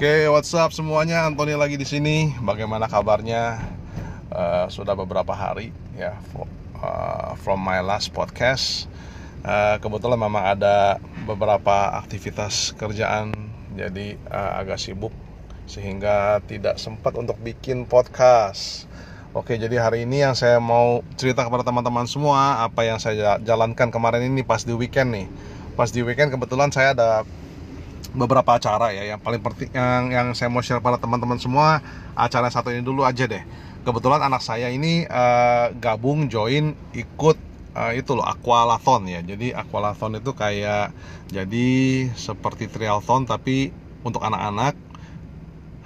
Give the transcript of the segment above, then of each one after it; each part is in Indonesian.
Oke, what's up semuanya? Anthony lagi di sini. Bagaimana kabarnya? Uh, sudah beberapa hari ya uh, from my last podcast. Uh, kebetulan memang ada beberapa aktivitas kerjaan, jadi uh, agak sibuk sehingga tidak sempat untuk bikin podcast. Oke, jadi hari ini yang saya mau cerita kepada teman-teman semua apa yang saya jalankan kemarin ini pas di weekend nih. Pas di weekend kebetulan saya ada beberapa acara ya. Yang paling penting yang yang saya mau share pada teman-teman semua acara satu ini dulu aja deh. Kebetulan anak saya ini uh, gabung join ikut uh, itu loh aqualathon ya. Jadi aqualathon itu kayak jadi seperti triathlon tapi untuk anak-anak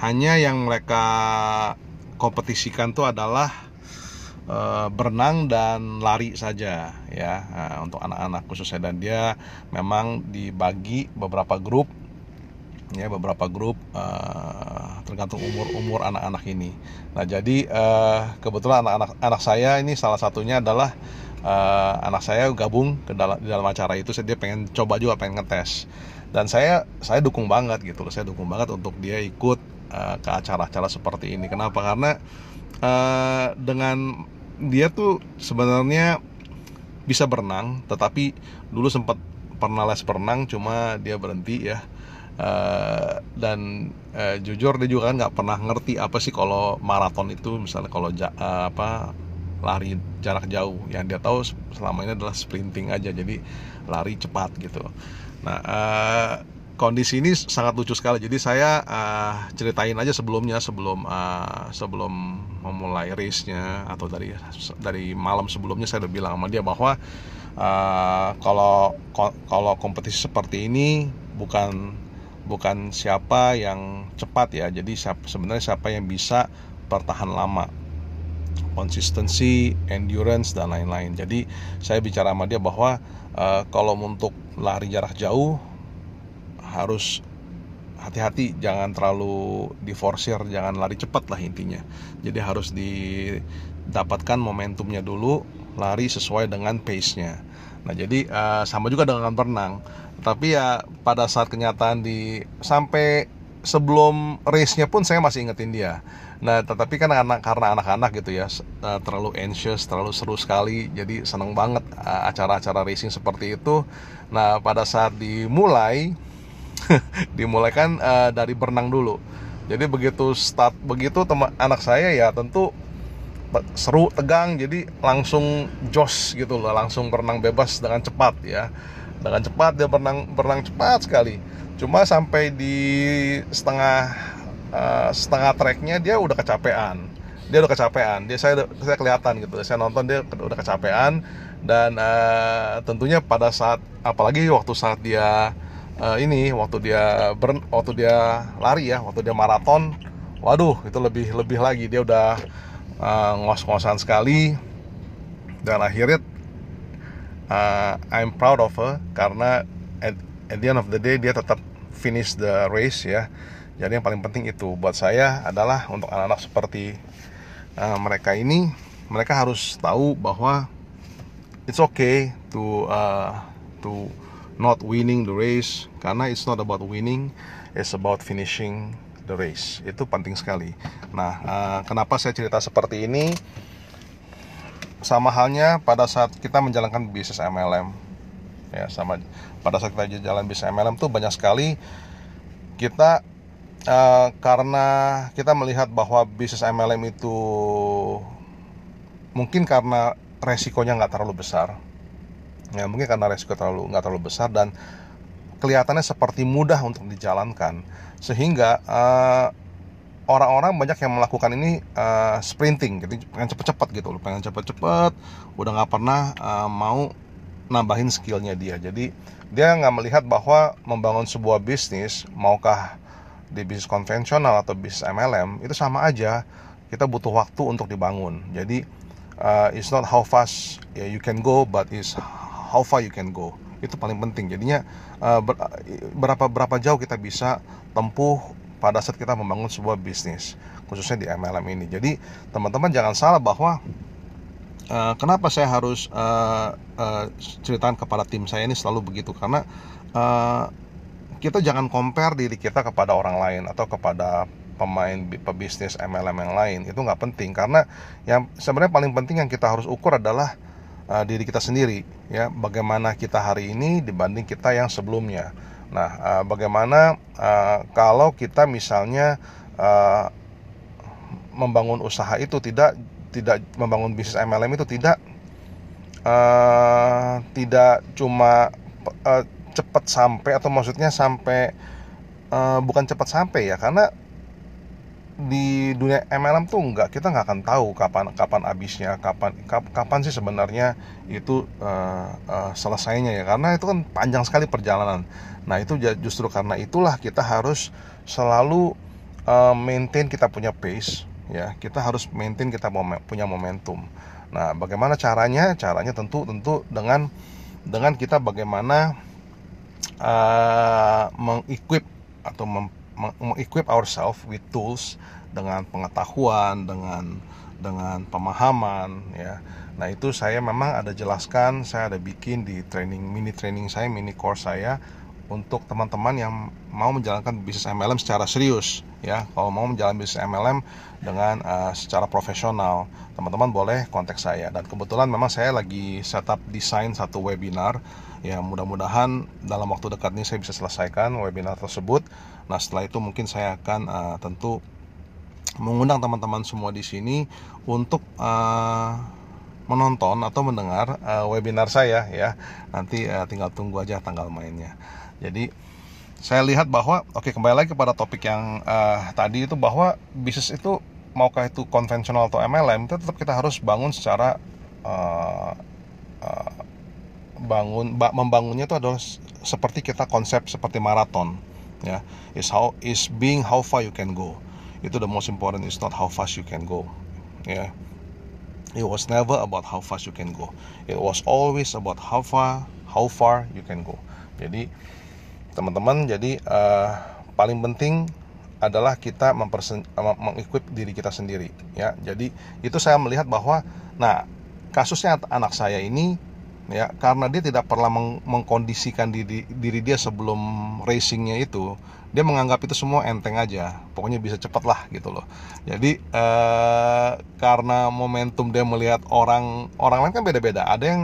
hanya yang mereka kompetisikan tuh adalah uh, berenang dan lari saja ya. Nah, untuk anak-anak khususnya. Dan dia memang dibagi beberapa grup ya beberapa grup uh, tergantung umur umur anak-anak ini. Nah jadi uh, kebetulan anak-anak anak saya ini salah satunya adalah uh, anak saya gabung ke dalam di dalam acara itu. Dia pengen coba juga pengen ngetes dan saya saya dukung banget gitu. Saya dukung banget untuk dia ikut uh, ke acara-acara seperti ini. Kenapa? Karena uh, dengan dia tuh sebenarnya bisa berenang, tetapi dulu sempat pernah les berenang, cuma dia berhenti ya Uh, dan uh, jujur dia juga kan nggak pernah ngerti apa sih kalau maraton itu misalnya kalau ja, uh, apa lari jarak jauh. Yang dia tahu selama ini adalah sprinting aja jadi lari cepat gitu. Nah uh, kondisi ini sangat lucu sekali. Jadi saya uh, ceritain aja sebelumnya sebelum uh, sebelum memulai race-nya atau dari dari malam sebelumnya saya udah bilang sama dia bahwa uh, kalau kalau kompetisi seperti ini bukan bukan siapa yang cepat ya. Jadi siapa, sebenarnya siapa yang bisa bertahan lama. Konsistensi endurance dan lain-lain. Jadi saya bicara sama dia bahwa uh, kalau untuk lari jarak jauh harus hati-hati. Jangan terlalu diforsir jangan lari cepat lah intinya. Jadi harus didapatkan momentumnya dulu lari sesuai dengan pace-nya. Nah jadi uh, sama juga dengan berenang tapi ya pada saat kenyataan di sampai sebelum race-nya pun saya masih ingetin dia. Nah, tetapi kan anak karena anak-anak gitu ya, eh, terlalu anxious, terlalu seru sekali, jadi seneng banget eh, acara-acara racing seperti itu. Nah, pada saat dimulai, dimulai kan uh, dari berenang dulu. Jadi begitu start begitu anak saya ya tentu seru, tegang, jadi langsung jos gitu loh, langsung berenang bebas dengan cepat ya. Dengan cepat dia berenang berenang cepat sekali. Cuma sampai di setengah uh, setengah treknya dia udah kecapean. Dia udah kecapean. Dia saya saya kelihatan gitu. Saya nonton dia udah kecapean. Dan uh, tentunya pada saat apalagi waktu saat dia uh, ini waktu dia ber, waktu dia lari ya waktu dia maraton waduh itu lebih lebih lagi. Dia udah uh, ngos-ngosan sekali. Dan akhirnya uh, I'm proud of her karena at, at the end of the day dia tetap finish the race ya. Jadi yang paling penting itu buat saya adalah untuk anak-anak seperti uh, mereka ini mereka harus tahu bahwa it's okay to uh, to not winning the race. Karena it's not about winning it's about finishing the race. Itu penting sekali. Nah uh, kenapa saya cerita seperti ini? Sama halnya pada saat kita menjalankan bisnis MLM ya sama pada saat kita jalan bisnis MLM tuh banyak sekali kita uh, karena kita melihat bahwa bisnis MLM itu mungkin karena resikonya nggak terlalu besar. Ya mungkin karena resiko terlalu nggak terlalu besar dan kelihatannya seperti mudah untuk dijalankan. Sehingga uh, orang-orang banyak yang melakukan ini uh, sprinting gitu pengen cepet-cepet gitu loh pengen cepet-cepet udah nggak pernah uh, mau nambahin skillnya dia. Jadi dia nggak melihat bahwa membangun sebuah bisnis maukah di bisnis konvensional atau bisnis MLM itu sama aja. Kita butuh waktu untuk dibangun. Jadi uh, it's not how fast you can go but is how far you can go itu paling penting. Jadinya ber, berapa berapa jauh kita bisa tempuh pada saat kita membangun sebuah bisnis khususnya di MLM ini. Jadi teman-teman jangan salah bahwa uh, kenapa saya harus uh, ceritakan kepada tim saya ini selalu begitu. Karena kita jangan compare diri kita kepada orang lain atau kepada pemain pebisnis MLM yang lain. Itu nggak penting. Karena yang sebenarnya paling penting yang kita harus ukur adalah uh, diri kita sendiri ya. Bagaimana kita hari ini dibanding kita yang sebelumnya. Nah uh, bagaimana uh, kalau kita misalnya uh, membangun usaha itu tidak tidak membangun bisnis MLM itu tidak uh, tidak cuma uh, cepat sampai atau maksudnya sampai uh, bukan cepat sampai ya karena di dunia MLM tuh enggak kita nggak akan tahu kapan kapan habisnya kapan kap, kapan sih sebenarnya itu uh, uh, selesainya ya. Karena itu kan panjang sekali perjalanan. Nah itu justru karena itulah kita harus selalu uh, maintain kita punya pace ya. Kita harus maintain kita punya momentum. Nah bagaimana caranya? Caranya tentu tentu dengan dengan kita bagaimana uh, mengequip atau mem mengequip ourselves with tools dengan pengetahuan, dengan dengan pemahaman ya. Nah, itu saya memang ada jelaskan, saya ada bikin di training mini training saya, mini course saya untuk teman-teman yang mau menjalankan bisnis MLM secara serius ya. Kalau mau menjalankan bisnis MLM dengan uh, secara profesional, teman-teman boleh kontak saya. Dan kebetulan memang saya lagi setup desain satu webinar ya. Mudah-mudahan dalam waktu dekat ini saya bisa selesaikan webinar tersebut. Nah setelah itu mungkin saya akan uh, tentu mengundang teman-teman semua di sini untuk uh, menonton atau mendengar uh, webinar saya ya. Nanti uh, tinggal tunggu aja tanggal mainnya. Jadi saya lihat bahwa oke okay, kembali lagi kepada topik yang uh, tadi itu bahwa bisnis itu maukah itu konvensional atau MLM itu tetap kita harus bangun secara uh, uh, bangun membangunnya itu adalah seperti kita konsep seperti maraton ya. Is how is being how far you can go. Itu the most important is not how fast you can go ya it was never about how fast you can go. It was always about how far how far you can go. Jadi teman-teman jadi uh, paling penting adalah kita mengequip diri kita sendiri ya. Jadi itu saya melihat bahwa nah kasusnya anak saya ini ya karena dia tidak pernah meng mengkondisikan diri diri dia sebelum racingnya itu dia menganggap itu semua enteng aja. Pokoknya bisa cepat lah gitu loh. Jadi eh, karena momentum dia melihat orang orang lain kan beda-beda. Ada yang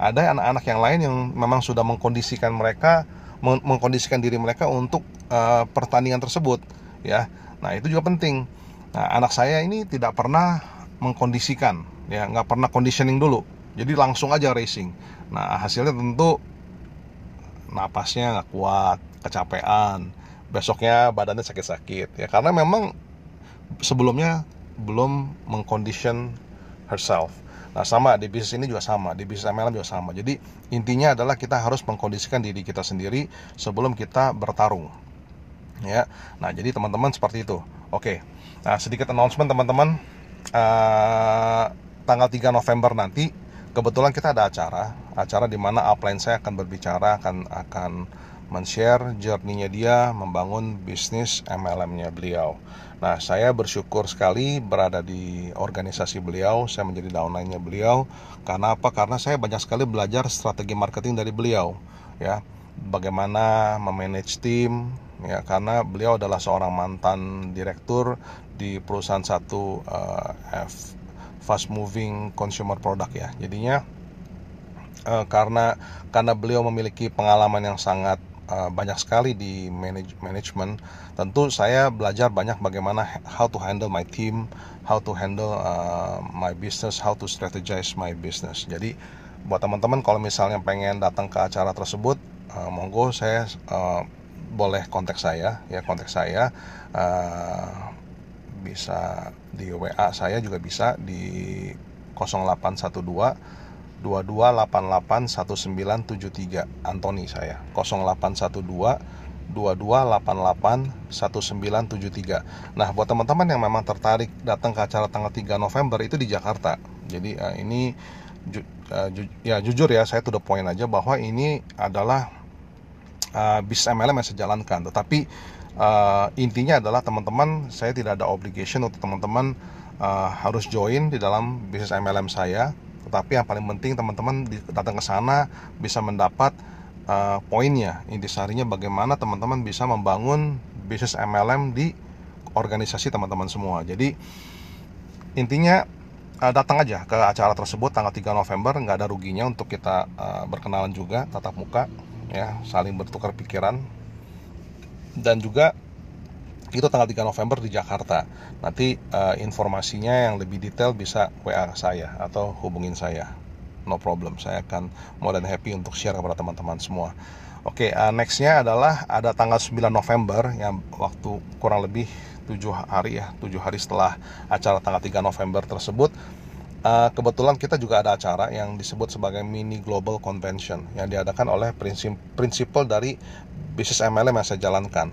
ada anak-anak yang lain yang memang sudah mengkondisikan mereka meng mengkondisikan diri mereka untuk eh, pertandingan tersebut ya. Nah itu juga penting. Nah anak saya ini tidak pernah mengkondisikan ya. Nggak pernah conditioning dulu jadi langsung aja racing nah hasilnya tentu napasnya nggak kuat kecapean besoknya badannya sakit-sakit ya karena memang sebelumnya belum mengcondition herself Nah sama di bisnis ini juga sama, di bisnis MLM juga sama. Jadi intinya adalah kita harus mengkondisikan diri kita sendiri sebelum kita bertarung. Ya, nah jadi teman-teman seperti itu. Oke, nah sedikit announcement teman-teman. Uh, tanggal 3 November nanti kebetulan kita ada acara acara di mana upline saya akan berbicara akan akan men-share journey-nya dia membangun bisnis MLM-nya beliau. Nah, saya bersyukur sekali berada di organisasi beliau, saya menjadi downline-nya beliau. Karena apa? Karena saya banyak sekali belajar strategi marketing dari beliau, ya. Bagaimana memanage tim, ya karena beliau adalah seorang mantan direktur di perusahaan satu uh, F fast moving consumer product ya. Jadinya uh, karena karena beliau memiliki pengalaman yang sangat uh, banyak sekali di manage, management tentu saya belajar banyak bagaimana how to handle my team how to handle uh, my business how to strategize my business. Jadi buat teman-teman kalau misalnya pengen datang ke acara tersebut uh, monggo saya uh, boleh kontak saya ya kontak saya uh, bisa di WA saya juga bisa di 0812 22881973 Antoni saya 0812 22881973 Nah buat teman-teman yang memang tertarik datang ke acara tanggal 3 November itu di Jakarta. Jadi uh, ini ju, uh, ju, ya jujur ya saya to the point aja bahwa ini adalah uh, bis MLM yang saya jalankan. Tetapi uh, intinya adalah teman-teman saya tidak ada obligation untuk teman-teman uh, harus join di dalam bisnis MLM saya. Tetapi yang paling penting teman-teman datang ke sana bisa mendapat uh, poinnya intisarinya bagaimana teman-teman bisa membangun bisnis MLM di organisasi teman-teman semua. Jadi intinya uh, datang aja ke acara tersebut tanggal 3 November nggak ada ruginya untuk kita uh, berkenalan juga tatap muka ya saling bertukar pikiran dan juga itu tanggal 3 November di Jakarta. Nanti uh, informasinya yang lebih detail bisa WA saya atau hubungin saya. No problem saya akan more than happy untuk share kepada teman-teman semua. Oke okay, uh, nextnya adalah ada tanggal 9 November yang waktu kurang lebih tujuh hari ya tujuh hari setelah acara tanggal 3 November tersebut uh, kebetulan kita juga ada acara yang disebut sebagai mini global convention yang diadakan oleh prinsip prinsipal dari bisnis MLM yang saya jalankan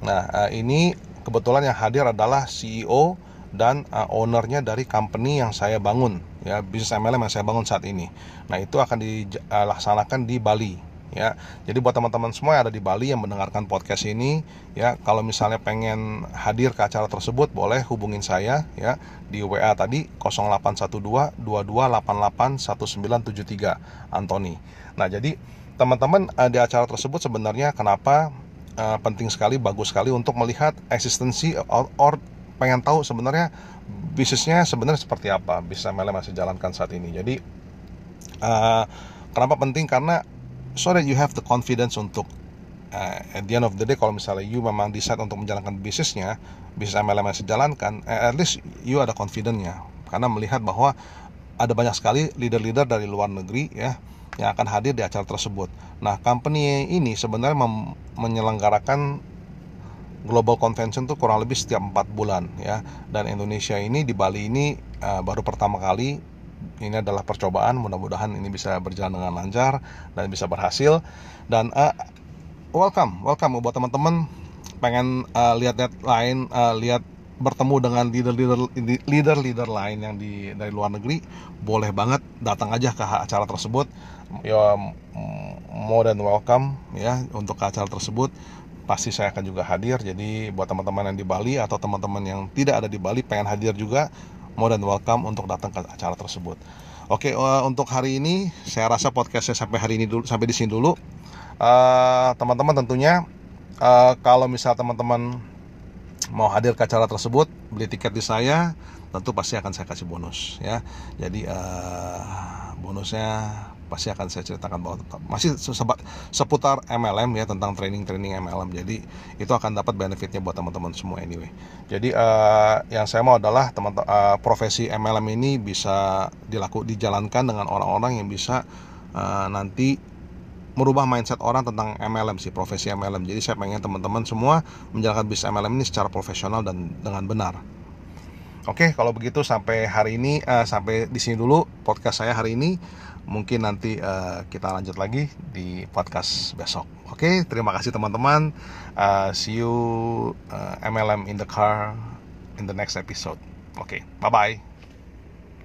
nah uh, ini kebetulan yang hadir adalah CEO dan uh, ownernya dari company yang saya bangun ya bisnis MLM yang saya bangun saat ini. Nah itu akan dilaksanakan di Bali ya. Jadi buat teman-teman semua yang ada di Bali yang mendengarkan podcast ini ya kalau misalnya pengen hadir ke acara tersebut boleh hubungin saya ya di WA tadi 0812 2288 1973 Anthony. Nah jadi teman-teman uh, di acara tersebut sebenarnya kenapa uh, penting sekali bagus sekali untuk melihat eksistensi or, or pengen tahu sebenarnya bisnisnya sebenarnya seperti apa bisa Mele masih jalankan saat ini jadi uh, kenapa penting karena so that you have the confidence untuk uh, at the end of the day kalau misalnya you memang decide untuk menjalankan bisnisnya bisnis MLM masih jalankan uh, at least you ada confidence-nya karena melihat bahwa ada banyak sekali leader-leader dari luar negeri ya yang akan hadir di acara tersebut. Nah, company ini sebenarnya menyelenggarakan Global Convention tuh kurang lebih setiap empat bulan ya dan Indonesia ini di Bali ini uh, baru pertama kali ini adalah percobaan mudah-mudahan ini bisa berjalan dengan lancar dan bisa berhasil. Dan uh, welcome welcome buat teman-teman. Pengen uh, lihat-lihat lain uh, lihat bertemu dengan leader-leader leader-leader lain yang di dari luar negeri boleh banget datang aja ke acara tersebut. Ya more than welcome ya untuk ke acara tersebut. Pasti saya akan juga hadir. Jadi buat teman-teman yang di Bali atau teman-teman yang tidak ada di Bali pengen hadir juga, more than welcome untuk datang ke acara tersebut. Oke, uh, untuk hari ini saya rasa podcastnya sampai hari ini dulu, sampai di sini dulu. Uh, teman-teman tentunya uh, kalau misal teman-teman mau hadir ke acara tersebut, beli tiket di saya, tentu pasti akan saya kasih bonus ya. Jadi uh, bonusnya pasti akan saya ceritakan bahwa masih seputar MLM ya tentang training-training MLM. Jadi itu akan dapat benefitnya buat teman-teman semua anyway. Jadi uh, yang saya mau adalah teman uh, profesi MLM ini bisa dilaku dijalankan dengan orang-orang yang bisa uh, nanti merubah mindset orang tentang MLM sih profesi MLM. Jadi saya pengen teman-teman semua menjalankan bisnis MLM ini secara profesional dan dengan benar. Oke, kalau begitu sampai hari ini uh, sampai di sini dulu podcast saya hari ini. Mungkin nanti uh, kita lanjut lagi di podcast besok. Oke, terima kasih teman-teman. Uh, see you uh, MLM in the car in the next episode. Oke, bye bye.